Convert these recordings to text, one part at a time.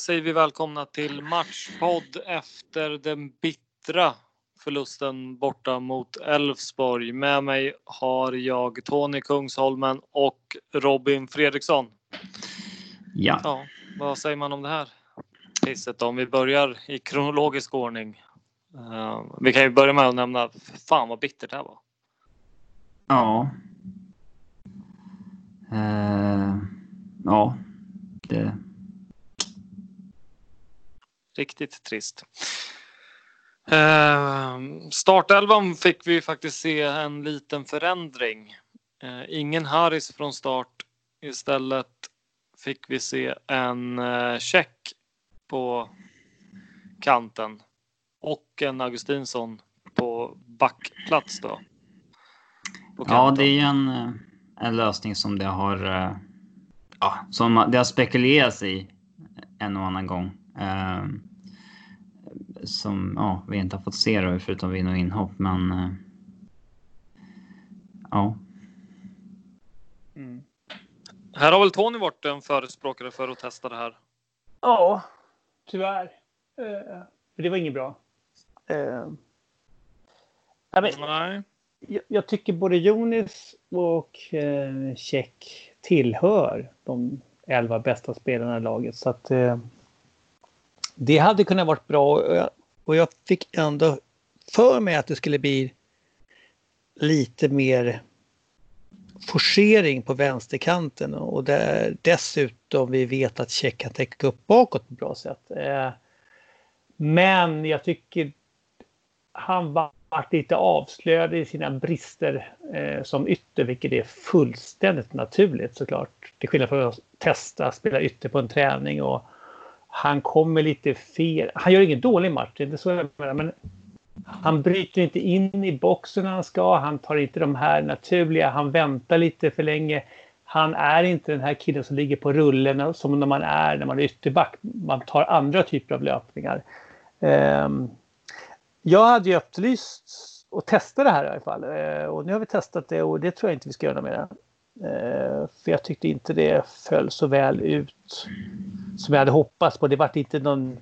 Säger vi välkomna till Matchpodd efter den bittra förlusten borta mot Elfsborg. Med mig har jag Tony Kungsholmen och Robin Fredriksson. Ja. ja vad säger man om det här pisset om vi börjar i kronologisk ordning? Uh, vi kan ju börja med att nämna, fan vad bittert det här var. Ja. Uh, ja, det Riktigt trist. Eh, startelvan fick vi faktiskt se en liten förändring. Eh, ingen Harris från start. Istället fick vi se en eh, check på kanten och en Augustinsson på backplats då. ja, det är en, eh, en lösning som det har, eh, ja, som det har spekulerats i en och annan gång. Eh, som ja, vi inte har fått se då, förutom vinn och inhopp. Men eh, ja. Mm. Här har väl Tony varit en förespråkare för att testa det här? Ja, tyvärr. Eh, det var inget bra. Eh, men, Nej. Jag, jag, tycker både Jonis och eh, Check tillhör de elva bästa spelarna i laget. Så att eh, det hade kunnat varit bra och jag, och jag fick ändå för mig att det skulle bli lite mer forcering på vänsterkanten och där dessutom vi vet att Tjeck kan täcka upp bakåt på ett bra sätt. Eh, men jag tycker han varit lite avslöjad i sina brister eh, som ytter, vilket är fullständigt naturligt såklart. Till skillnad från att testa spela ytter på en träning och han kommer lite fel. Han gör ingen dålig match, det är inte så jag menar, men han bryter inte in i boxen när han ska. Han tar inte de här naturliga. Han väntar lite för länge. Han är inte den här killen som ligger på rullen som när man är när man är ytterback. Man tar andra typer av löpningar. Ehm, jag hade ju efterlyst att testa det här i alla fall. Ehm, och nu har vi testat det och det tror jag inte vi ska göra mer. Uh, för jag tyckte inte det föll så väl ut som jag hade hoppats på. Det vart inte någon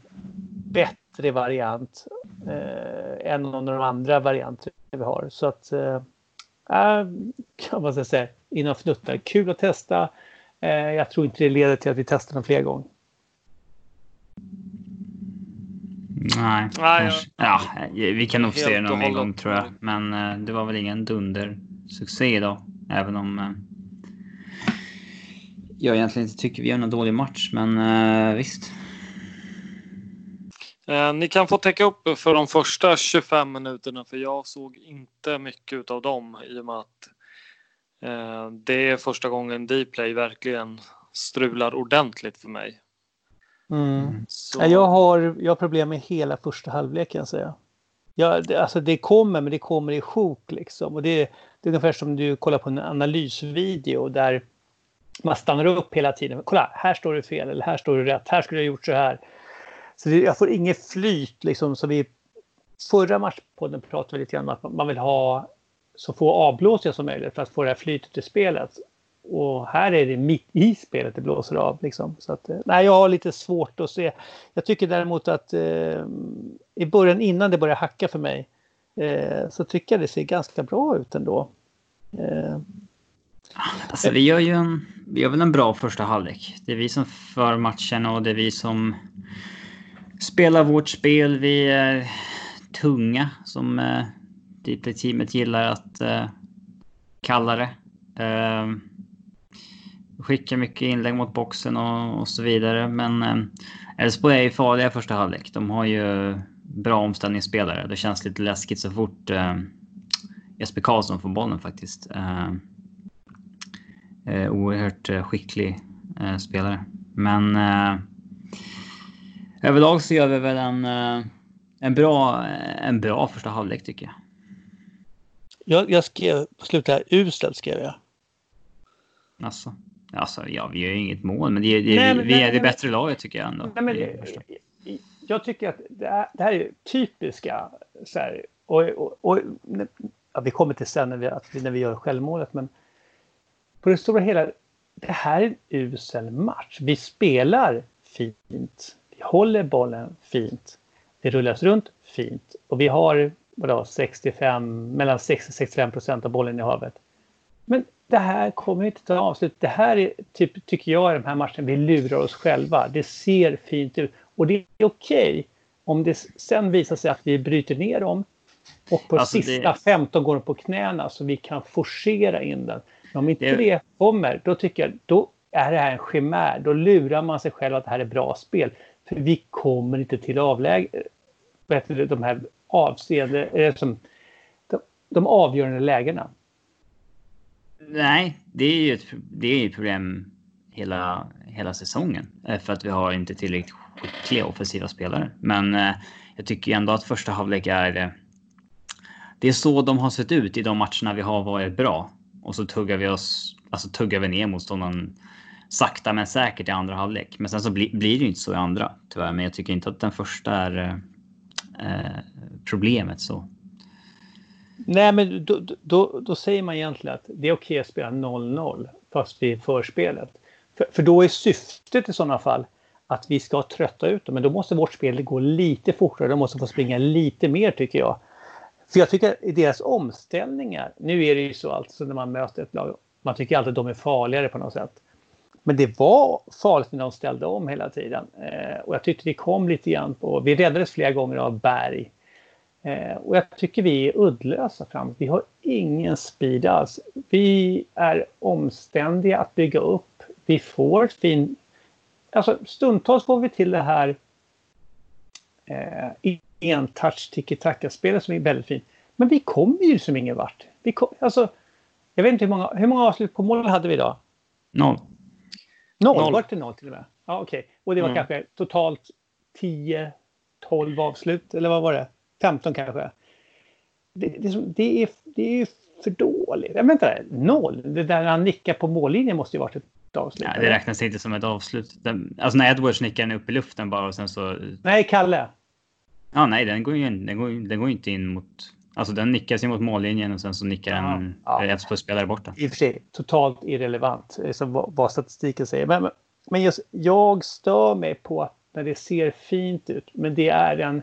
bättre variant eh, än någon av de andra varianter vi har. Så att, eh, kan man säga, inom fnuttar. Kul att testa. Eh, jag tror inte det leder till att vi testar den fler gånger. Nej, Nej ja, vi kan nog se det någon gång tror jag. Men uh, det var väl ingen dundersuccé idag. Även om uh, jag egentligen inte tycker vi gör någon dålig match. Men uh, visst. Ni kan få täcka upp för de första 25 minuterna för jag såg inte mycket av dem i och med att det är första gången Dplay verkligen strular ordentligt för mig. Mm. Så... Jag, har, jag har problem med hela första halvlek kan jag säga. Ja, det, alltså det kommer, men det kommer i sjok liksom. Och det, det är ungefär som du kollar på en analysvideo där man stannar upp hela tiden. Kolla, här står du fel eller här står du rätt. Här skulle jag gjort så här. Så det, jag får inget flyt liksom. Så vi, förra matchpodden pratade vi lite grann om att man vill ha så få avblåsningar som möjligt för att få det här flytet i spelet. Och här är det mitt i spelet det blåser av. Liksom. Så att, eh, nej, jag har lite svårt att se. Jag tycker däremot att eh, i början innan det börjar hacka för mig eh, så tycker jag det ser ganska bra ut ändå. Eh, alltså vi gör ju en, vi gör väl en bra första halvlek. Det är vi som för matchen och det är vi som spelar vårt spel. Vi är tunga som eh, teamet gillar att eh, kalla det. Eh, skickar mycket inlägg mot boxen och, och så vidare. Men eh, Elfsborg är ju farliga i första halvlek. De har ju bra omställningsspelare. Det känns lite läskigt så fort eh, Jesper Karlsson får bollen faktiskt. Ehm, Eh, eh, oerhört eh, skicklig eh, spelare. Men eh, överlag så gör vi väl en, eh, en, bra, en bra första halvlek tycker jag. Jag, jag skrev på slutet här, uselt skrev jag. Alltså. Alltså, ja, vi gör ju inget mål, men det, det, nej, vi, vi är det bättre laget tycker jag ändå. Nej, men, jag tycker att det, är, det här är typiska så här, och, och, och ja, vi kommer till sen när vi, när vi gör självmålet, men på det stora hela, det här är en usel match. Vi spelar fint. Vi håller bollen fint. Det rullas runt fint och vi har vadå, 65, mellan 60 och 65 procent av bollen i havet. Men det här kommer inte ta avslut. Det här är, typ, tycker jag, i de här matcherna vi lurar oss själva. Det ser fint ut och det är okej okay om det sen visar sig att vi bryter ner dem och på alltså sista det... 15 går de på knäna så vi kan forcera in den. Om inte det... det kommer, då tycker jag då är det här en chimär. Då lurar man sig själv att det här är bra spel. För vi kommer inte till avläge, de här avseende, som, de, de avgörande lägena. Nej, det är ju ett, det är ett problem hela, hela säsongen. Eh, för att vi har inte tillräckligt skickliga offensiva spelare. Men eh, jag tycker ändå att första halvlek är... Eh, det är så de har sett ut i de matcherna vi har varit bra. Och så tuggar vi oss, alltså tuggar vi ner motståndaren sakta men säkert i andra halvlek. Men sen så bli, blir det ju inte så i andra tyvärr. Men jag tycker inte att den första är eh, problemet så. Nej, men då, då, då säger man egentligen att det är okej att spela 0-0 fast vid förspelet. För, för då är syftet i sådana fall att vi ska trötta ut dem. Men då måste vårt spel gå lite fortare. De måste få springa lite mer tycker jag. För jag tycker i deras omställningar, nu är det ju så alltså när man möter ett lag, man tycker alltid att de är farligare på något sätt. Men det var farligt när de ställde om hela tiden. Eh, och jag tyckte vi kom lite grann på, vi räddades flera gånger av Berg. Eh, och jag tycker vi är uddlösa framåt. Vi har ingen speed alls. Vi är omständiga att bygga upp. Vi får fin... Alltså stundtals får vi till det här eh, en-touch tiki-taka-spelet som är väldigt fint. Men vi kommer ju som ingen vart. Vi kom, alltså, jag vet inte hur många, hur många avslut på mål hade vi idag? Noll. Noll? noll. Var det noll till och med? Ja, okej. Okay. Och det var mm. kanske totalt 10, 12 avslut, eller vad var det? 15 kanske. Det, det, det, är, det är för dåligt. Jag vänta, noll. Det där han nickar på mållinjen måste ju varit ett avslut. Ja, det räknas inte som ett avslut. Alltså när Edwards nickar den upp i luften bara och sen så... Nej, Kalle. Ja, nej, den går ju in, den går, den går inte in mot... Alltså den nickas in mot mållinjen och sen så nickar ja, en ja. Elfsborgsspelare borta. I och för sig totalt irrelevant, som vad, vad statistiken säger. Men, men just, jag stör mig på att när det ser fint ut, men det är en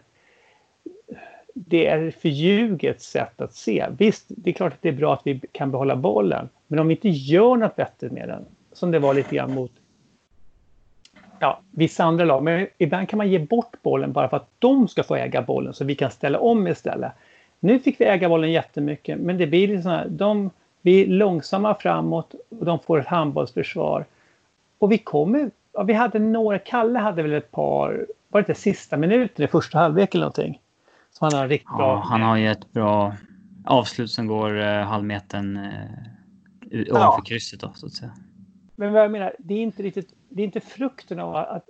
det är ett förljuget sätt att se. Visst, det är klart att det är bra att vi kan behålla bollen. Men om vi inte gör något bättre med den, som det var lite grann mot ja, vissa andra lag. Men ibland kan man ge bort bollen bara för att de ska få äga bollen så vi kan ställa om istället. Nu fick vi äga bollen jättemycket men det blir liksom här, de blir långsamma framåt och de får ett handbollsförsvar. Och vi kommer, ja, vi hade några, Kalle hade väl ett par, var det inte sista minuten i första halvlek eller någonting? Som han har riktigt Ja, bra. han har ju ett bra avslut som går eh, halvmetern eh, ovanför Ja. krysset då, så att säga. Men vad jag menar, det är inte riktigt, det är inte frukten av att,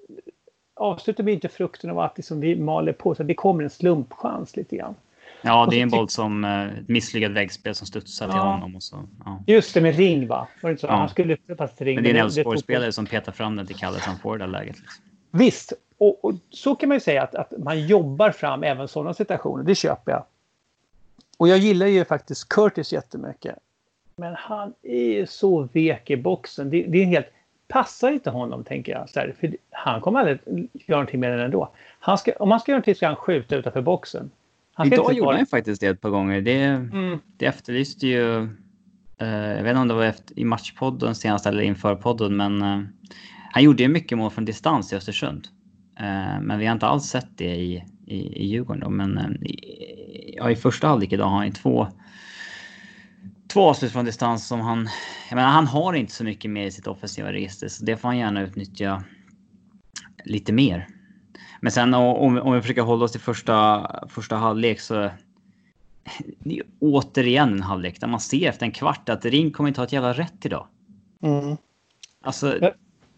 avslutet blir inte frukten av att liksom vi maler på så det kommer en slumpchans lite grann. Ja, det är en boll som eh, ett misslyckat väggspel som studsar till Ja. honom och så. Ja. Just det med ring va? Var det inte så? Ja. Han skulle passa till ring. Men det är en Elfsborgsspelare som petar fram den till Kalle han får det där läget. Liksom. Visst, och, och så kan man ju säga att, att man jobbar fram även sådana situationer. Det köper jag. Och jag gillar ju faktiskt Curtis jättemycket. Men han är ju så vek i boxen. Det, det är helt... Passar inte honom, tänker jag. Så här, för han kommer aldrig göra någonting med den ändå. Han ska, om han ska göra någonting ska han skjuta utanför boxen. Han Idag gjorde bara- han faktiskt det ett par gånger. Det, Mm. det efterlyste ju... Eh, jag vet inte om det var efter, i matchpodden senast eller inför podden, men eh, han gjorde ju mycket mål från distans i Östersund. Eh, men vi har inte alls sett det i, i, i Djurgården. Då. Men eh, i, ja, i första halvlek idag har han ju två, två avslut från distans som han... Jag menar, han har inte så mycket mer i sitt offensiva register, så det får han gärna utnyttja lite mer. Men sen om, om vi försöker hålla oss till första, första halvlek så det är återigen en halvlek där man ser efter en kvart att Ring kommer inte ha ett jävla rätt idag. Mm. Alltså,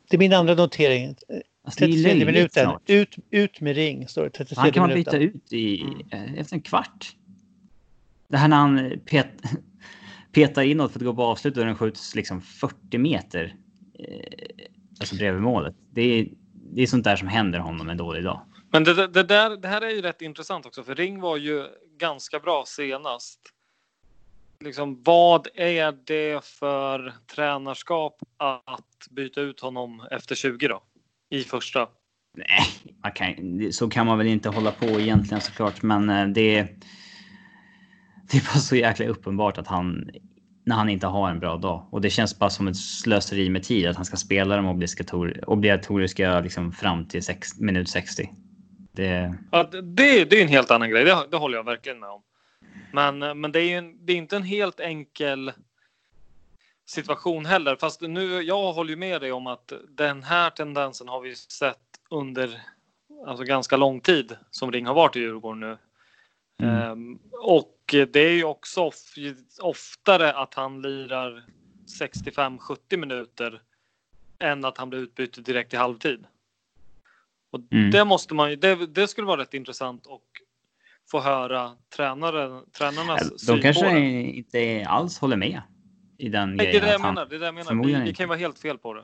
Det är min andra notering. alltså det är ju 33 löjligt minuten. snart. Ut, ut med ring, står det. 33 Han kan man byta ut i, eh, efter en kvart. Det här när han pet, petar inåt för att gå på avslut och den skjuts liksom 40 meter. Eh, alltså bredvid målet. Det är, det är sånt där som händer honom en dålig dag. Men det, det, där, det här är ju rätt intressant också, för Ring var ju ganska bra senast. Liksom, vad är det för tränarskap att byta ut honom efter 20 då? I första. Nej, kan, så kan man väl inte hålla på egentligen såklart. Men eh, det, det är bara så jäkla uppenbart att han, när han inte har en bra dag. Och det känns bara som ett slöseri med tid att han ska spela de obligator- obligatoriska liksom fram till sex, minut 60. Det, Ja, det, det är en helt annan grej, det, det håller jag verkligen med om. Men, men det är ju en, det är inte en helt enkel situation heller. Fast nu, jag håller ju med dig om att den här tendensen har vi sett under alltså ganska lång tid som Ring har varit i Djurgården nu. Mm. Ehm, och det är ju också of, oftare att han lirar 65-70 minuter än att han blir utbytt direkt i halvtid. Och Mm. det måste man det, det skulle vara rätt intressant att få höra tränaren, tränarnas de kanske på det. inte alls håller med i den Nej, det är det jag menar. Det är det jag menar. Vi inte. kan ju vara helt fel på det.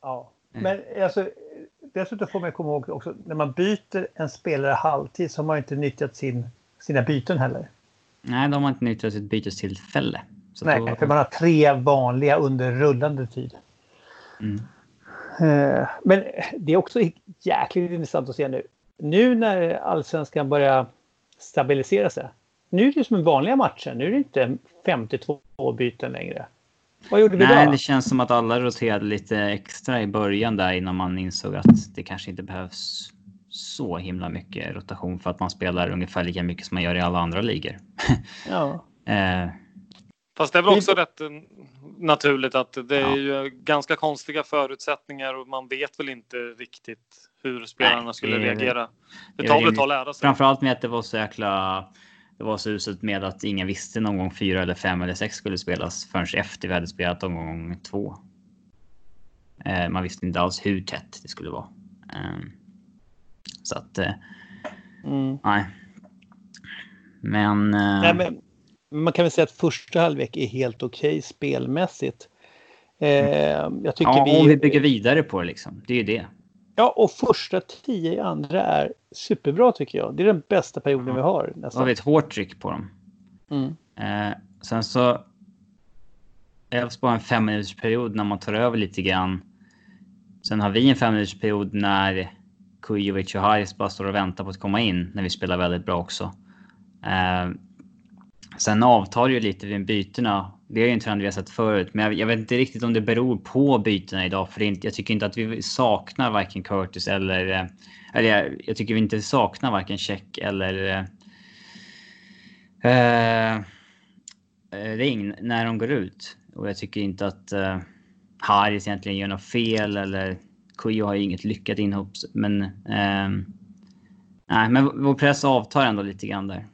Ja. Mm. Men alltså, dessutom får man komma ihåg också när man byter en spelare halvtid så har man inte nyttjat sin, sina byten heller. Nej, de har inte nyttjat sitt bytestillfälle. Så Nej, då- för man har tre vanliga under rullande tid. Mm. Eh, Men det är också jäkligt intressant att se nu. Nu när allsvenskan börjar stabilisera sig. Nu är det som en vanliga matcher. Nu är det inte 52 byten längre. Vad gjorde vi Nej, då? det känns som att alla roterade lite extra i början där innan man insåg att det kanske inte behövs så himla mycket rotation för att man spelar ungefär lika mycket som man gör i alla andra ligor. Ja. eh, Fast det är väl också rätt eh, naturligt att det är Ja. ju ganska konstiga förutsättningar och man vet väl inte riktigt hur spelarna Nej, skulle det reagera. Det det är tar väl ett tag att lära sig. framförallt med att det var så jäkla... Det var så uselt med att ingen visste någon gång fyra eller fem eller sex skulle spelas förrän efter vi hade spelat omgång två. Eh, man visste inte alls hur tätt det skulle vara. Eh, så att... Eh, Mm. nej. Men... Eh, Nej, men man kan väl säga att första halvlek är helt okej spelmässigt. Eh, jag tycker ja, vi... om vi bygger vidare på det liksom. Det är ju det. Ja, och första tio i andra är superbra tycker jag. Det är den bästa perioden vi har Då har nästan. vi ett hårt tryck på dem. Mm. Eh, sen så... Elfsborg har en fem minuters period när man tar över lite grann. Sen har vi en fem minuters period när Kujovic och Haris bara står och väntar på att komma in när vi spelar väldigt bra också. Eh, Sen avtar ju lite vid bytena. Det är ju en trend vi har sett förut, men jag, jag, vet inte riktigt om det beror på bytena idag. För inte, jag tycker inte att vi saknar varken Curtis eller... Eh, eller jag, jag tycker vi inte saknar varken Check eller... Eh, eh, Ring när de går ut. Och jag tycker inte att eh, Haris egentligen gör något fel eller Kujo har ju inget lyckat inhopp. Men... Eh, nej, men vår press avtar ändå lite grann där.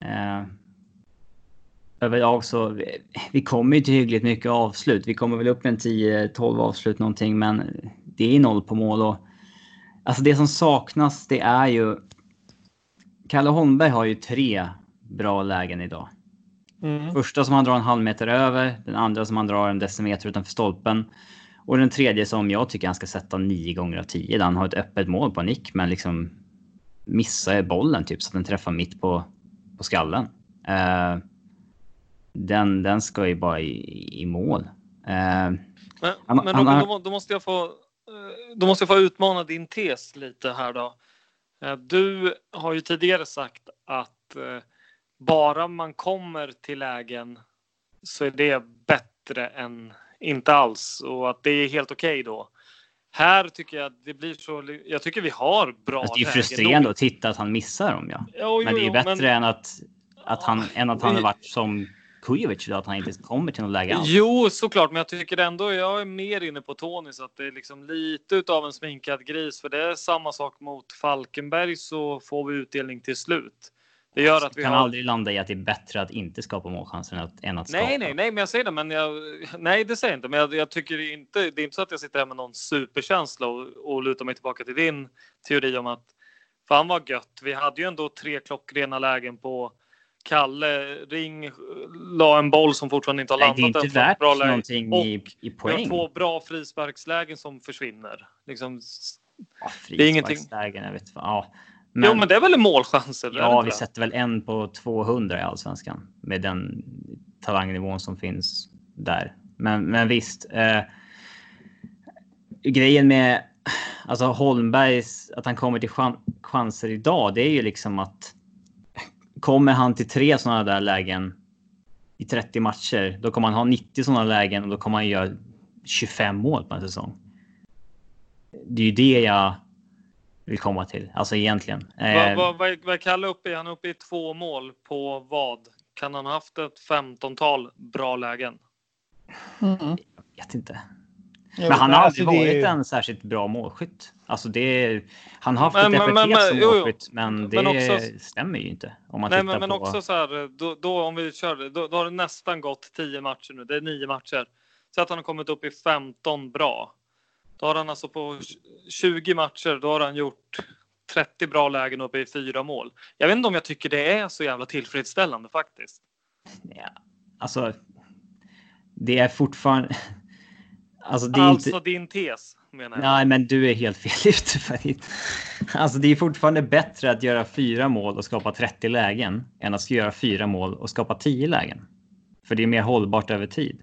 Eh, överlag så, vi, vi kommer ju till hyggligt mycket avslut. Vi kommer väl upp en 10-12 avslut någonting, men det är noll på mål. Och, alltså det som saknas, det är ju... Kalle Holmberg har ju tre bra lägen idag. Mm. Första som han drar en halv meter över, den andra som han drar en decimeter utanför stolpen. Och den tredje som jag tycker han ska sätta nio gånger av tio. Där han har ett öppet mål på nick men liksom missar bollen typ så att den träffar mitt på, på skallen. Uh, den, den ska ju bara i, i mål. Uh, men, han, men han, då, då, måste jag få, eh, då måste jag få utmana din tes lite här då. Du har ju tidigare sagt att bara man kommer till lägen så är det bättre än inte alls och att det är helt okej okay då. Här tycker jag att det blir så. Jag tycker vi har bra alltså, Det är frustrerande att titta att han missar dem. Ja. Jo, men det är bättre men... än att, att han, än att han har varit som Kujovic att han inte kommer till något läge alls. Jo, såklart, men jag tycker ändå jag är mer inne på Tony så att det är liksom lite av en sminkad gris. För det är samma sak mot Falkenberg så får vi utdelning till slut. Det gör att vi kan har... aldrig landa i att det är bättre att inte skapa målchanser än att, än att skapa. Nej, nej, nej, men jag säger det. Men jag, nej, det säger jag inte. Men jag, jag, tycker inte. Det är inte så att jag sitter här med någon superkänsla och, och lutar mig tillbaka till din teori om att fan vad gött. Vi hade ju ändå tre klockrena lägen på Kalle. Ring la en boll som fortfarande inte har landat. Nej, det är inte värt bra någonting i, i poäng. Vi har två bra frisparkslägen som försvinner. Liksom, ja, det är ingenting. Jag vet, ja. Men, jo, men det är väl en målchans? Eller? Ja, vi sätter väl en på 200 i allsvenskan med den talangnivån som finns där. Men, men visst. Eh, grejen med alltså Holmbergs, att han kommer till chan chanser idag, det är ju liksom att kommer han till tre sådana där lägen i 30 matcher, då kommer han ha 90 sådana lägen och då kommer han göra 25 mål på en säsong. Det är ju det jag vill komma till. Alltså egentligen. Vad, vad, vad, vad är Kalle uppe i? Han är uppe i två mål på vad? Kan han ha haft ett femtontal bra lägen? Mm. Jag vet inte. Jo, men han har aldrig alltså varit ju... en särskilt bra målskytt. Alltså det, han har haft men, ett epitet som målskytt, men det men också, stämmer ju inte. Om man nej, men, men på... också så här, då, då om vi kör, då, då har det nästan gått tio matcher nu. Det är nio matcher. Så att han har kommit upp i 15 bra. Då har han alltså på 20 matcher, då har han gjort 30 bra lägen uppe i fyra mål. Jag vet inte om jag tycker det är så jävla tillfredsställande faktiskt. Ja, alltså. Det är fortfarande. Alltså, det är alltså inte... din tes menar jag. Nej, men du är helt fel ute. Alltså, det är fortfarande bättre att göra fyra mål och skapa 30 lägen än att göra fyra mål och skapa 10 lägen. För det är mer hållbart över tid.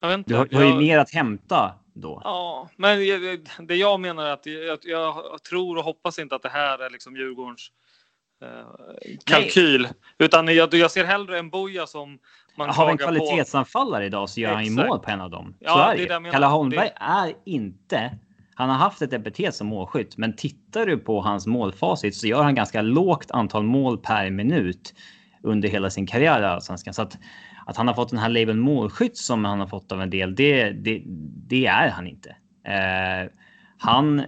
Jag inte. Du har, du har ju jag- mer att hämta då. Ja, men det jag menar är att jag, jag tror och hoppas inte att det här är liksom Djurgårdens eh, kalkyl. Utan jag, jag ser hellre en Boja som man Har vi en klagar på. kvalitetsanfallare idag så gör han ju mål på en av dem. Ja, så är det det jag. Kalle Holmberg Det- är inte... Han har haft ett epitet som målskytt, men tittar du på hans målfacit så gör han ganska lågt antal mål per minut under hela sin karriär i Allsvenskan. Så att, att han har fått den här labeln målskytt som han har fått av en del, det, det, det är han inte. Eh, han...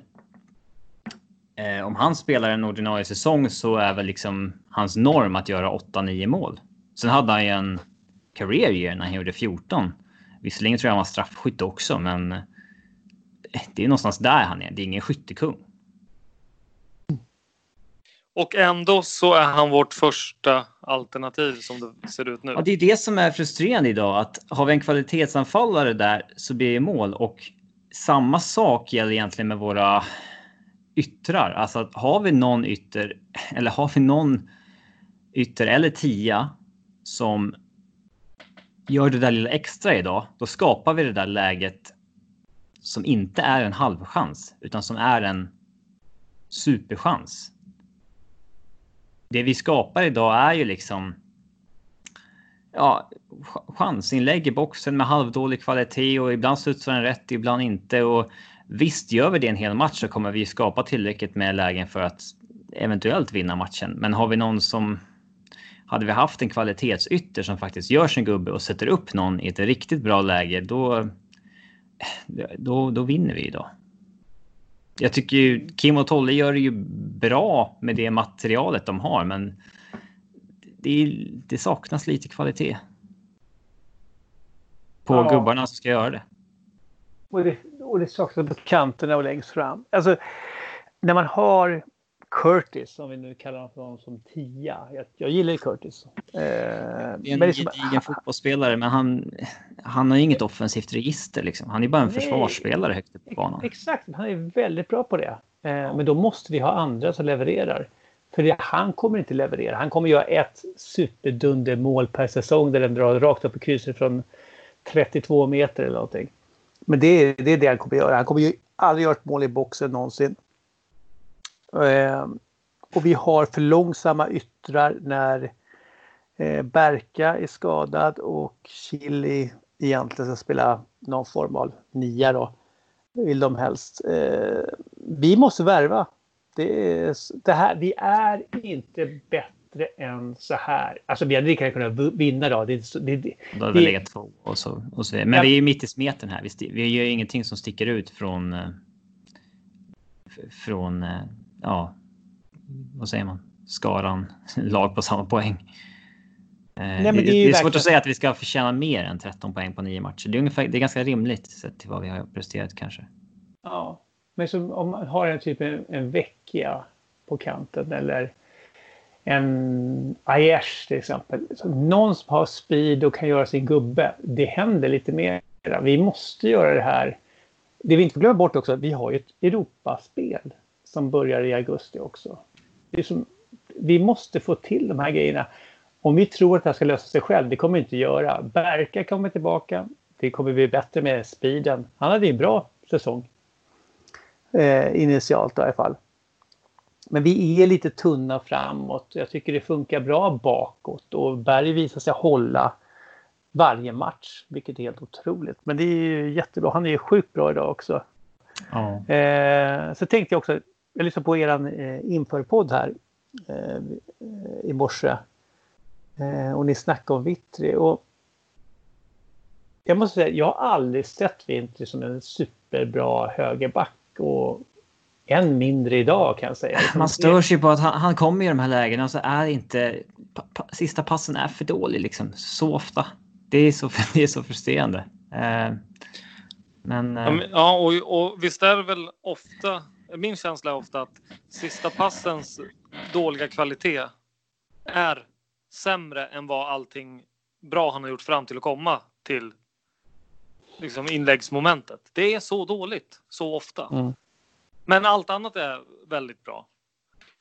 Eh, om han spelar en ordinarie säsong så är väl liksom hans norm att göra 8-9 mål. Sen hade han ju en career year när han gjorde 14. Visserligen tror jag han var straffskytt också, men eh, det är någonstans där han är. Det är ingen skyttekung. Och ändå så är han vårt första alternativ som det ser ut nu. Ja, det är det som är frustrerande idag. Att har vi en kvalitetsanfallare där så blir det mål. Och samma sak gäller egentligen med våra yttrar. Alltså har vi någon ytter eller har vi någon ytter eller tia som gör det där lilla extra idag, då skapar vi det där läget som inte är en halvchans utan som är en superchans. Det vi skapar idag är ju liksom ja, chansinlägg i boxen med halvdålig kvalitet och ibland studsar den rätt, ibland inte. Och visst, gör vi det en hel match så kommer vi skapa tillräckligt med lägen för att eventuellt vinna matchen. Men har vi någon som hade vi haft en kvalitetsytter som faktiskt gör sin gubbe och sätter upp någon i ett riktigt bra läge, då, då, då vinner vi idag. Jag tycker ju Kim och Tolle gör det ju bra med det materialet de har, men det, är, det saknas lite kvalitet. På Ja. gubbarna som ska göra det. Och det, och det saknas på kanterna och längst fram. Alltså, när man har Curtis, som vi nu kallar honom som tia. Jag, jag gillar ju Curtis. Eh, Det är en men det är som- gedigen fotbollsspelare, men han, han har inget offensivt register. Liksom. Han är bara en Nej. försvarsspelare högt upp på banan. Exakt, han är väldigt bra på det. Eh, Men då måste vi ha andra som levererar. För det, han kommer inte leverera. Han kommer göra ett superdunder mål per säsong där den drar rakt upp i krysset från 32 meter eller någonting. Men det är, det är det han kommer göra. Han kommer ju aldrig göra ett mål i boxen någonsin. Eh, och vi har för långsamma yttrar när eh, Berka är skadad och Chili egentligen ska spela någon form av nia då. Vill de helst. Eh, vi måste värva. Det är, det här, vi är inte bättre än så här. Alltså vi hade lika gärna kunnat vinna då. Det, det, det, Då hade vi legat två och så, och så. Men Ja. vi är ju mitt i smeten här. Vi, vi gör ju ingenting som sticker ut från... eh, Från, eh, ja, vad säger man? Skaran lag på samma poäng. Eh, men det, det är det, är svårt att säga att vi ska förtjäna mer än 13 poäng på nio matcher. Det är, ungefär, det är ganska rimligt sett till vad vi har presterat kanske. Ja, men som, om man har en typ en, en vecchia på kanten eller en Aiesh till exempel. Så någon som har speed och kan göra sin gubbe. Det händer lite mer. Vi måste göra det här. Det vi inte får glömma bort också, vi har ju ett Europaspel som börjar i augusti också. Det är som, vi måste få till de här grejerna. Om vi tror att det här ska lösa sig själv, det kommer vi inte göra. Berka kommer tillbaka. Det kommer bli bättre med speeden. Han hade en bra säsong. Eh, initialt i alla fall. Men vi är lite tunna framåt. Jag tycker det funkar bra bakåt och Berg visar sig hålla varje match, vilket är helt otroligt. Men det är ju jättebra. Han är ju sjukt bra idag också. Ja. Eh, så tänkte jag också, jag lyssnade på er eh, införpodd här eh, i morse. Eh, och ni snackade om Vittri. Och jag måste säga, jag har aldrig sett Vittri som en superbra högerback. Och än mindre idag kan jag säga. Man stör sig på att han, han kommer i de här lägena och så är inte... Pa, pa, sista passen är för dålig liksom. Så ofta. Det är så, det är så frustrerande. Eh, men... Ja, Eh, men- ja och, och visst är det väl ofta, min känsla är ofta att sista passens dåliga kvalitet är sämre än vad allting bra han har gjort fram till att komma till liksom inläggsmomentet. Det är så dåligt så ofta. Mm. Men allt annat är väldigt bra.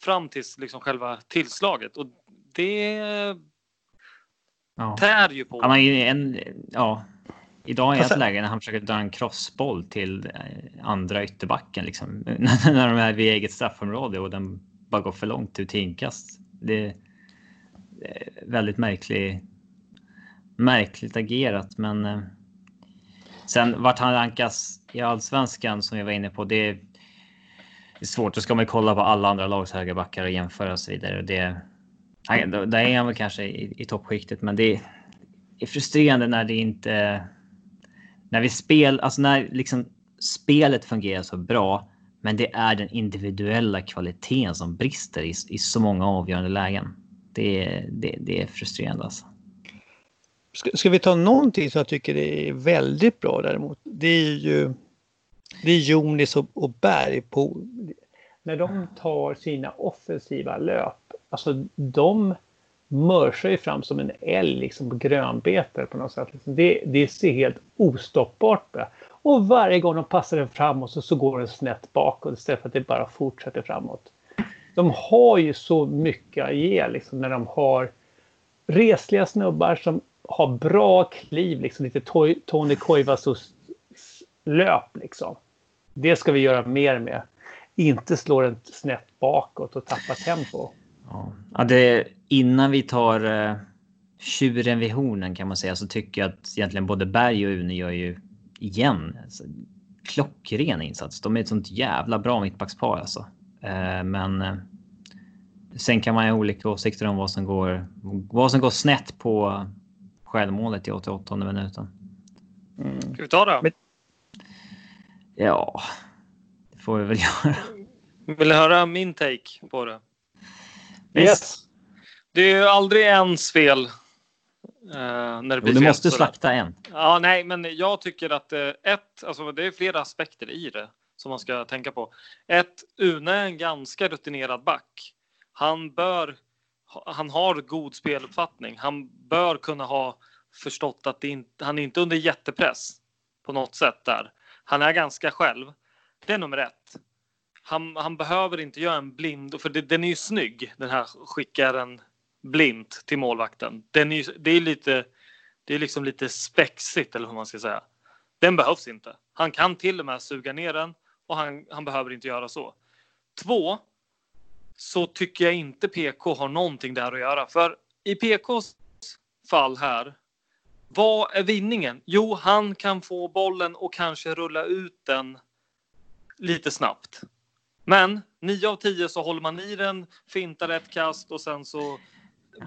Fram tills liksom själva tillslaget och det Ja. tär ju på. Han har ju en, ja, idag är ett läge när han försöker dra en crossboll till eh, andra ytterbacken liksom. när de är vid eget straffområde och den bara går för långt ut till inkast. Det Eh, väldigt märklig, märkligt agerat, men eh, sen vart han rankas i allsvenskan som vi var inne på. Det är, det är svårt. Då ska man kolla på alla andra lags högerbackar och jämföra och så vidare. Det, där är han väl kanske i, i toppskiktet, men det är frustrerande när det inte... När vi spel, alltså när liksom spelet fungerar så bra, men det är den individuella kvaliteten som brister i, i så många avgörande lägen. Det, är- det, det är frustrerande alltså. Ska, ska vi ta någonting som jag tycker är väldigt bra däremot. Det är ju det är Jonis och, och Berg på när de tar sina offensiva löp. Alltså de mörsar ju fram som en älg liksom på grönbete på något sätt. Det, det ser helt ostoppbart ut. Och varje gång de passar den framåt så, så går den snett bakåt istället för att det bara fortsätter framåt. De har ju så mycket att ge liksom när de har resliga snubbar som har bra kliv, liksom lite to Tony Koivasos löp liksom. Det ska vi göra mer med. Inte slå den snett bakåt och tappa tempo. Ja. Ja, det, innan vi tar eh, tjuren vid hornen kan man säga så tycker jag att egentligen både Berg och Une gör ju igen alltså, klockren insats. De är ett sånt jävla bra mittbackspar alltså. Eh, men eh, sen kan man ha olika åsikter om vad som går, vad som går snett på självmålet i 88 minuten. Ska vi ta det? Men- Ja, det får vi väl göra. Vill du höra min take på det? Yes. Det är ju aldrig ens fel. eh, när det Jo, blir du fel, måste slakta en. Ja, nej, men jag tycker att eh, ett, alltså det är flera aspekter i det som man ska tänka på. Ett, Une är en ganska rutinerad back. Han bör, han har god speluppfattning. Han bör kunna ha förstått att det inte, han är inte under jättepress på något sätt där. Han är ganska själv. Det är nummer ett. Han, han behöver inte göra en blind, för det, den är ju snygg, den här skickar en blint till målvakten. Den är ju, det är lite, det är liksom lite spexigt eller vad man ska säga. Den behövs inte. Han kan till och med suga ner den och han, han behöver inte göra så. Två, så tycker jag inte PK har någonting där att göra. För i PKs fall här, vad är vinningen? Jo, han kan få bollen och kanske rulla ut den lite snabbt. Men 9 av 10 så håller man i den, fintar ett kast och sen så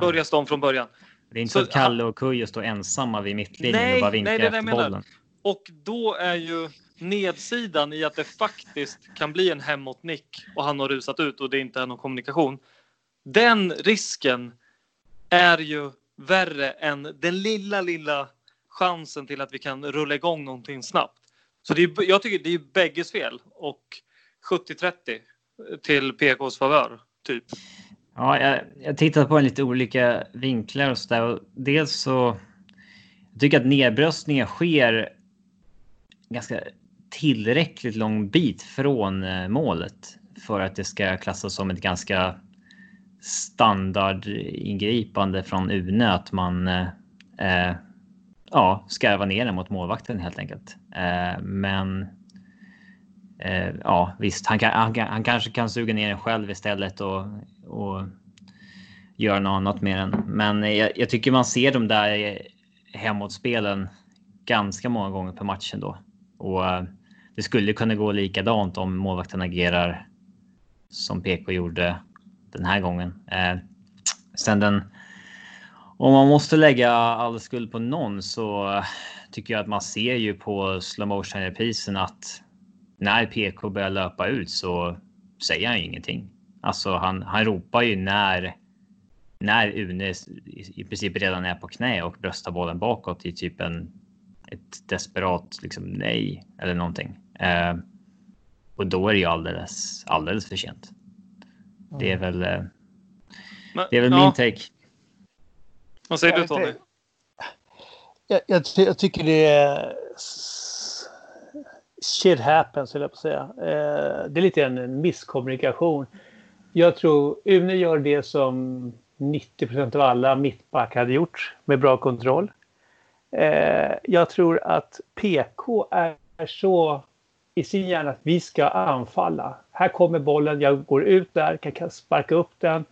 börjar de från början. Det är inte Så att Kalle och Kujo står ensamma vid mittlinjen Nej, och bara nej, vinkar är det efter bollen. Och då är ju nedsidan i att det faktiskt kan bli en hemåt-nick och han har rusat ut och det inte är någon kommunikation. Den risken är ju värre än den lilla, lilla chansen till att vi kan rulla igång någonting snabbt. Så det är, jag tycker det är bägges fel och 70-30 till PKs favör, typ. Ja, jag, jag tittat på en lite olika vinklar och så där. Och dels så jag tycker att nedbröstningen sker ganska tillräckligt lång bit från eh, målet för att det ska klassas som ett ganska standardingripande från Une att man eh, eh, ja, skarvar ner den mot målvakten helt enkelt. Eh, men eh, ja, visst, han, kan, han, han kanske kan suga ner den själv istället och, och göra något annat med den. Men eh, jag, jag tycker man ser de där hemåtspelen ganska många gånger per match ändå. Och eh, det skulle kunna gå likadant om målvakten agerar som PK gjorde den här gången. Eh, sen den om man måste lägga all skuld på någon så tycker jag att man ser ju på slow motion reprisen att när PK börjar löpa ut så säger han ju ingenting. Alltså han, han ropar ju när när Une i princip redan är på knä och bröstar bollen bakåt i typ en ett desperat liksom nej eller någonting. Eh, och då är det ju alldeles alldeles för sent. Det är väl. Eh, Men, det är väl ja, min take. Vad säger du Tony? Jag, jag, jag tycker det är... shit happens, höll jag på att säga. Eh, det är lite en misskommunikation. Jag tror Une gör det som 90% av alla mittback hade gjort med bra kontroll. Eh, jag tror att PK är så i sin hjärna att vi ska anfalla. Här kommer bollen, jag går ut där, kan sparka upp den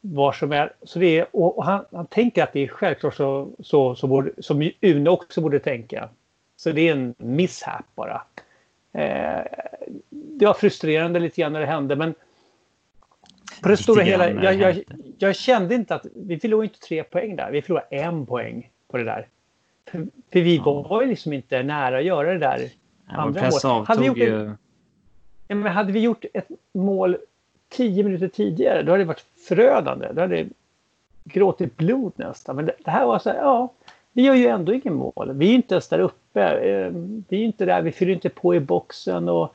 var som är. Så det är och han, han tänker att det är självklart så, så, så borde, som Une också borde tänka. Så det är en misshap bara. Eh, det var frustrerande lite grann när det hände men på det stora hela, jag, jag, jag, kände inte att vi förlorade inte tre poäng där. Vi förlorade en poäng på det där. För, för vi ja. var ju liksom inte nära att göra det där andra målet. Hade vi, gjort ju... men hade vi gjort ett mål tio minuter tidigare då hade det varit förödande. Då hade det gråtit blod nästan. Men det, det här var så här, ja, vi gör ju ändå ingen mål. Vi är inte ens där uppe. Eh, vi är inte där, vi fyller inte på i boxen och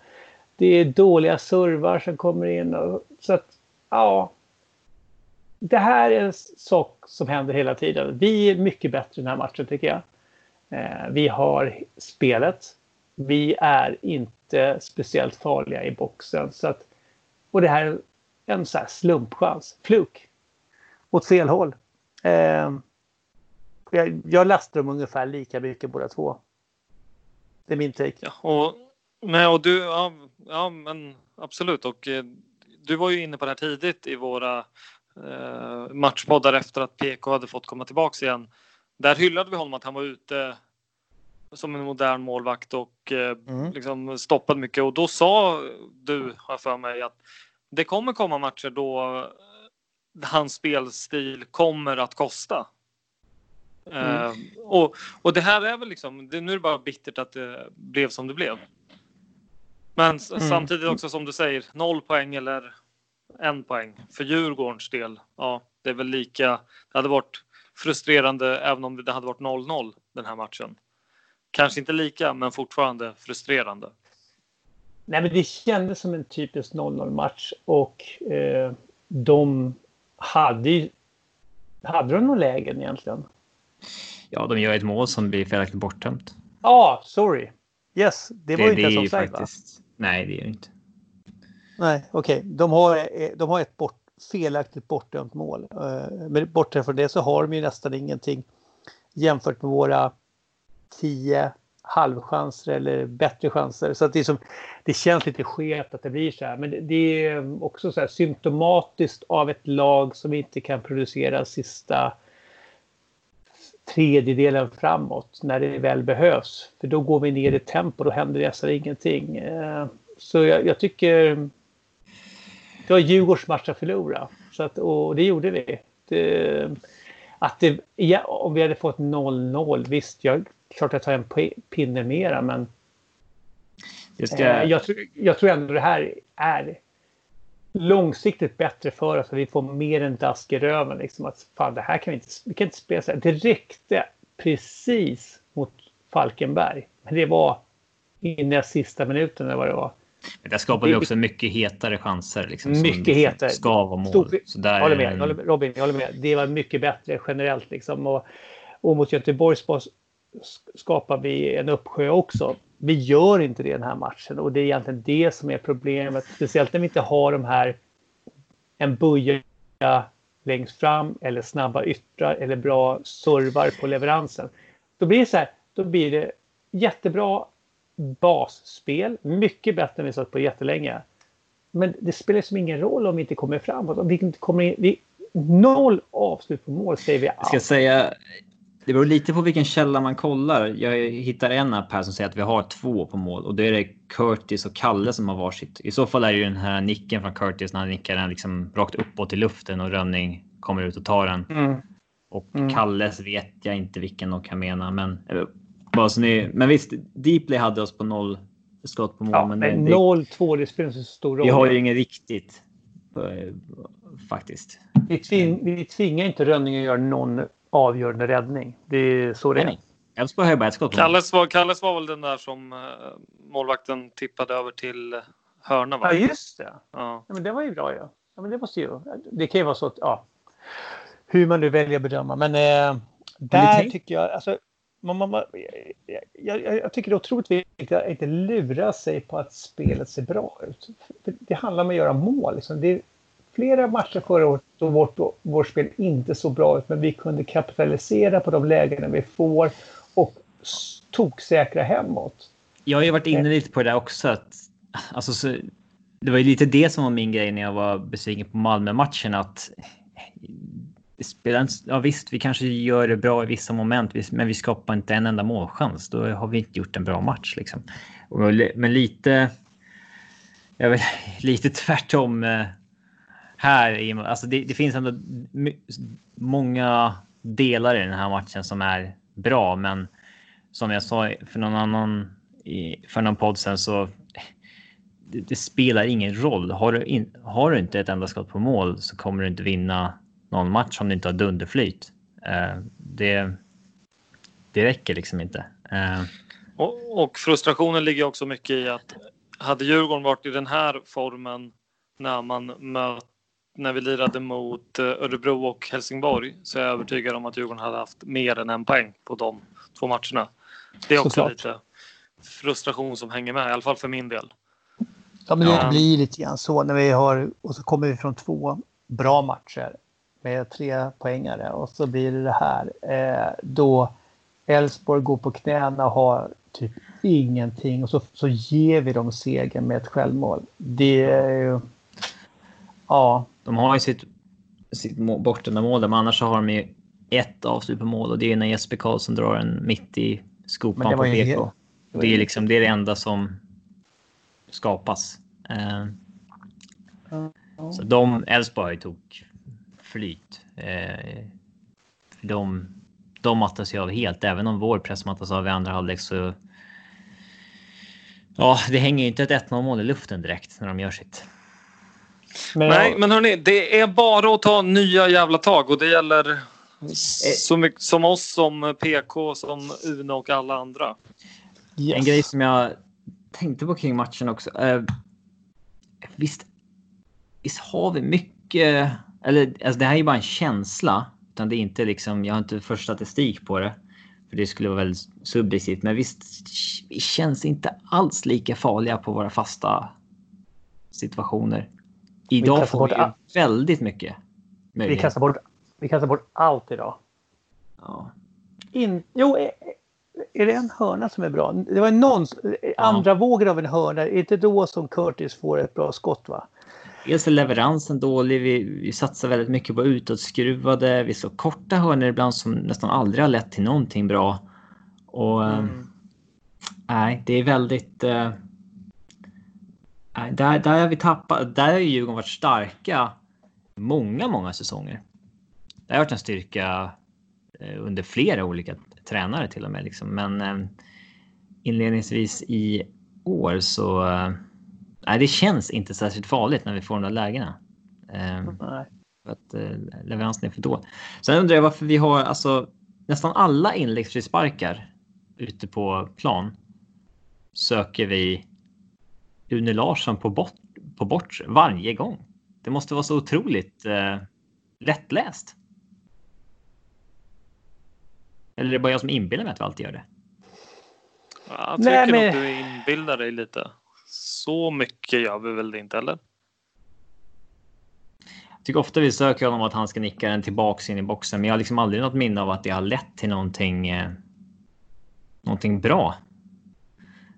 det är dåliga servar som kommer in. Och, så att, ja. Det här är en sak som händer hela tiden. Vi är mycket bättre i den här matchen tycker jag. Eh, vi har spelet. Vi är inte speciellt farliga i boxen. Så att, och det här är en så slumpchans, fluk, åt fel håll. Eh, jag, jag lastar dem ungefär lika mycket båda två. Det är min take. Ja, och, nej, och du, ja, ja men absolut. Och eh, du var ju inne på det här tidigt i våra eh, matchpoddar efter att PK hade fått komma tillbaks igen. Där hyllade vi honom att han var ute som en modern målvakt och eh, mm. liksom stoppade mycket. Och då sa du, har för mig, att det kommer komma matcher då eh, hans spelstil kommer att kosta. Mm. Uh, och, och det här är väl liksom, det, nu är det bara bittert att det blev som det blev. Men mm. samtidigt också som du säger, noll poäng eller en poäng för Djurgårdens del. Ja, det är väl lika. Det hade varit frustrerande även om det hade varit 0-0 den här matchen. Kanske inte lika, men fortfarande frustrerande. Nej, men det kändes som en typisk 0-0 match och eh, de hade ju... Hade de någon lägen egentligen? Ja, de gör ett mål som blir felaktigt bortdömt. Ja, ah, sorry. Yes, det, det var ju inte ens offside faktiskt... Nej, det är det inte. Nej, okej. Okay. De, har, eh, de har ett bort, felaktigt bortdömt mål. Eh, men bortsett från det så har de ju nästan ingenting jämfört med våra tio halvchanser eller bättre chanser. Så att det, är som, det känns lite skevt att det blir så här. Men det, det är också så här symptomatiskt av ett lag som inte kan producera sista tredjedelen framåt när det väl behövs. För då går vi ner i tempo, då händer nästan ingenting. Eh, så jag, jag tycker det var Djurgårds match att förlora. Så att, och det gjorde vi. Det, att det, ja, om vi hade fått 0-0, visst, jag, klart jag tar en pinne mera, men ska... eh, jag, jag, tror ändå det här är långsiktigt bättre för oss. Att vi får mer än dask i röven. Liksom, att fan, det här kan vi inte, vi kan inte spela så här. Det räckte precis mot Falkenberg. Men det var inne i sista minuten eller vad det var. Men där skapar vi också mycket hetare chanser. Liksom, mycket hetare. Ska vara mål. Stor, så där håller med, en... Robin, jag håller med. Det var mycket bättre generellt. Liksom. Och, och mot Göteborg skapar vi en uppsjö också. Vi gör inte det i den här matchen och det är egentligen det som är problemet. Speciellt när vi inte har de här en buja längst fram eller snabba yttrar eller bra servar på leveransen. Då blir det så här, då blir det jättebra basspel, mycket bättre än vi sett på jättelänge. Men det spelar som ingen roll om vi inte kommer framåt. Om vi inte kommer in, vi, noll avslut på mål säger vi allt. Jag ska säga, det beror lite på vilken källa man kollar. Jag hittar en app här som säger att vi har två på mål och då är det Curtis och Kalle som har varsitt. I så fall är det ju den här nicken från Curtis när han nickar den liksom rakt uppåt i luften och Rönning kommer ut och tar den. Mm. Och mm. Kalles vet jag inte vilken de kan mena, men eh, bara så ni, men visst, Deeply hade oss på noll skott på mål. Ja, men, men 0-2, det spelar så stor roll. Vi har ju inget riktigt eh, faktiskt. Vi, tving, vi tvingar inte Rönning att göra någon avgörande räddning. Det är så det är. Elfsborg har ju bara ett skott. Kalles var, Kalles var väl den där som uh, målvakten tippade över till hörna? Va? Ja, just det. Ja. ja. men det var ju bra. Ja. ja, men det måste ju. Det kan ju vara så att, ja, hur man nu väljer att bedöma. Men uh, där tänk... tycker jag, alltså, man, man, man, jag, jag, jag tycker det är otroligt viktigt att inte lura sig på att spelet ser bra ut. För det handlar om att göra mål. Liksom. Det är flera matcher förra året då vårt, vårt spel inte så bra ut, men vi kunde kapitalisera på de lägena vi får och toksäkra hemåt. Jag har ju varit inne lite på det där också. Att, alltså, så, det var ju lite det som var min grej när jag var besviken på Malmö-matchen. Att ja visst, vi kanske gör det bra i vissa moment, men vi skapar inte en enda målchans. Då har vi inte gjort en bra match liksom. Men lite. Jag vet, lite tvärtom eh, här. Alltså det, det finns ändå många delar i den här matchen som är bra, men som jag sa för någon annan för någon podd sen så. Det, det spelar ingen roll. Har du, in, har du inte ett enda skott på mål så kommer du inte vinna någon match om du inte har dunderflyt. Uh, det, det räcker liksom inte. Uh. Och, och, frustrationen ligger också mycket i att hade Djurgården varit i den här formen när man möter när vi lirade mot eh, Örebro och Helsingborg så är jag övertygad om att Djurgården hade haft mer än en poäng på de två matcherna. Det är också Såklart. lite frustration som hänger med, i alla fall för min del. Ja, men det blir lite grann så när vi har, och så kommer vi från två bra matcher med tre poängare och så blir det det här. Eh, då Elfsborg går på knäna och har typ ingenting och så, så ger vi dem segern med ett självmål. Det är ju... Ja. De har ju sitt, sitt bortdömda mål där, men annars så har de ju ett avslut på mål och det är när Jesper Karlsson drar en mitt i skopan på BK. Det är liksom det är det enda som skapas. Eh, så de, Elfsborg tog flyt. Eh, de, de mattas ju av helt, även om vår press mattas av i andra halvlek så. Ja, det hänger ju inte ett 1-0 mål i luften direkt när de gör sitt. Men Nej, men hörni, det är bara att ta nya jävla tag och det gäller så mycket som oss, som PK, som Uno och alla andra. Yes. En grej som jag tänkte på kring matchen också. Eh, visst, visst har vi mycket eller alltså det här är ju bara en känsla. Utan det är inte liksom, jag har inte för statistik på det. För det skulle vara väldigt subjektivt. Men visst, vi känns inte alls lika farliga på våra fasta situationer. Idag får vi all... väldigt mycket möjlighet. Vi kastar bort, vi kastar bort allt idag. Ja. In, jo, är, är det en hörna som är bra? Det var någon, andra ja. vågen av en hörna. Är det då som Curtis får ett bra skott va? Dels är leveransen dålig. Vi, vi satsar väldigt mycket på utåtskruvade. Vi slår korta hörnor ibland som nästan aldrig har lett till någonting bra. Och mm. äh, nej, det är väldigt. Där, där har vi tappat. Där har Djurgården varit starka många, många säsonger. Det har varit en styrka äh, under flera olika tränare till och med. Liksom. Men äh, inledningsvis i år så nej, det känns inte särskilt farligt när vi får de där lägena. Eh, för att eh, leveransen är för dålig. Sen undrar jag varför vi har alltså nästan alla inläggsfrisparkar ute på plan söker vi Une Larsson på bort, på bort varje gång. Det måste vara så otroligt eh, lättläst. Eller är det bara jag som inbillar mig att vi alltid gör det? Jag tycker Nej, men... att du inbillar dig lite så mycket gör vi väl inte heller. Jag tycker ofta vi söker honom att han ska nicka den tillbaks in i boxen, men jag har liksom aldrig något minne av att det har lett till någonting. Eh, någonting bra.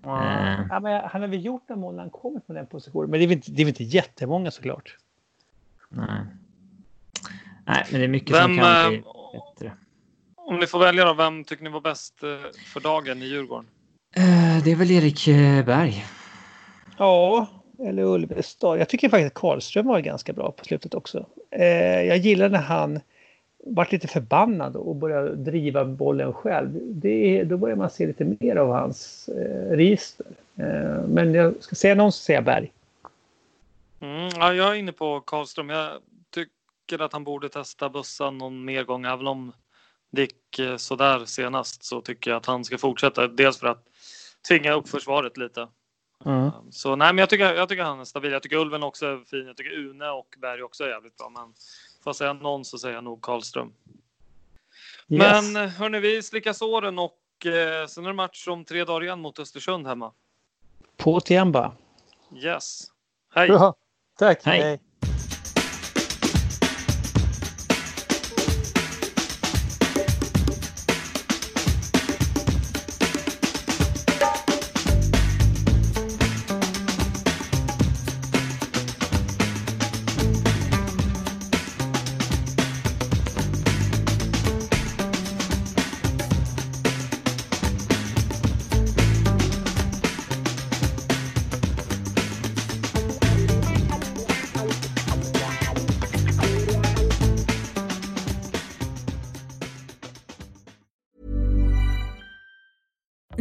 Ja, eh. ja, men han har väl gjort några mål när han kommit från den positionen, men det är väl inte, det är väl inte jättemånga såklart. Nej. Nej, men det är mycket vem, som kan bli eh, bättre. Om ni får välja då, vem tycker ni var bäst eh, för dagen i Djurgården? Det är väl Erik Berg. Ja, eller Ulvestad. Jag tycker faktiskt att Karlström var ganska bra på slutet också. Eh, jag gillar när han vart lite förbannad och började driva bollen själv. Det, då börjar man se lite mer av hans eh, register. Eh, men jag ska säga någon så säger jag Berg. Mm, ja, jag är inne på Karlström. Jag tycker att han borde testa bussen någon mer gång. Även om det gick eh, sådär senast så tycker jag att han ska fortsätta. Dels för att tvinga upp försvaret lite. Mm. Så nej, men jag tycker, jag tycker han är stabil. Jag tycker Ulven också är fin. Jag tycker Une och Berg också är jävligt bra. Men får jag säga någon så säger jag nog Karlström. Yes. Men hörni, vi slickar såren och eh, sen är det match om tre dagar igen mot Östersund hemma. På Tiamba. Yes. Hej! Bra. Tack. Hej. Hej.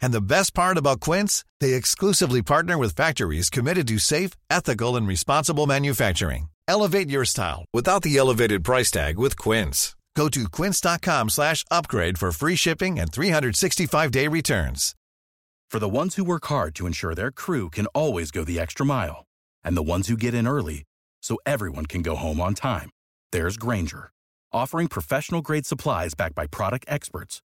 And the best part about Quince, they exclusively partner with factories committed to safe, ethical, and responsible manufacturing. Elevate your style without the elevated price tag with Quince. Go to quince.com slash upgrade for free shipping and 365-day returns. For the ones who work hard to ensure their crew can always go the extra mile, and the ones who get in early so everyone can go home on time, there's Granger, offering professional-grade supplies backed by product experts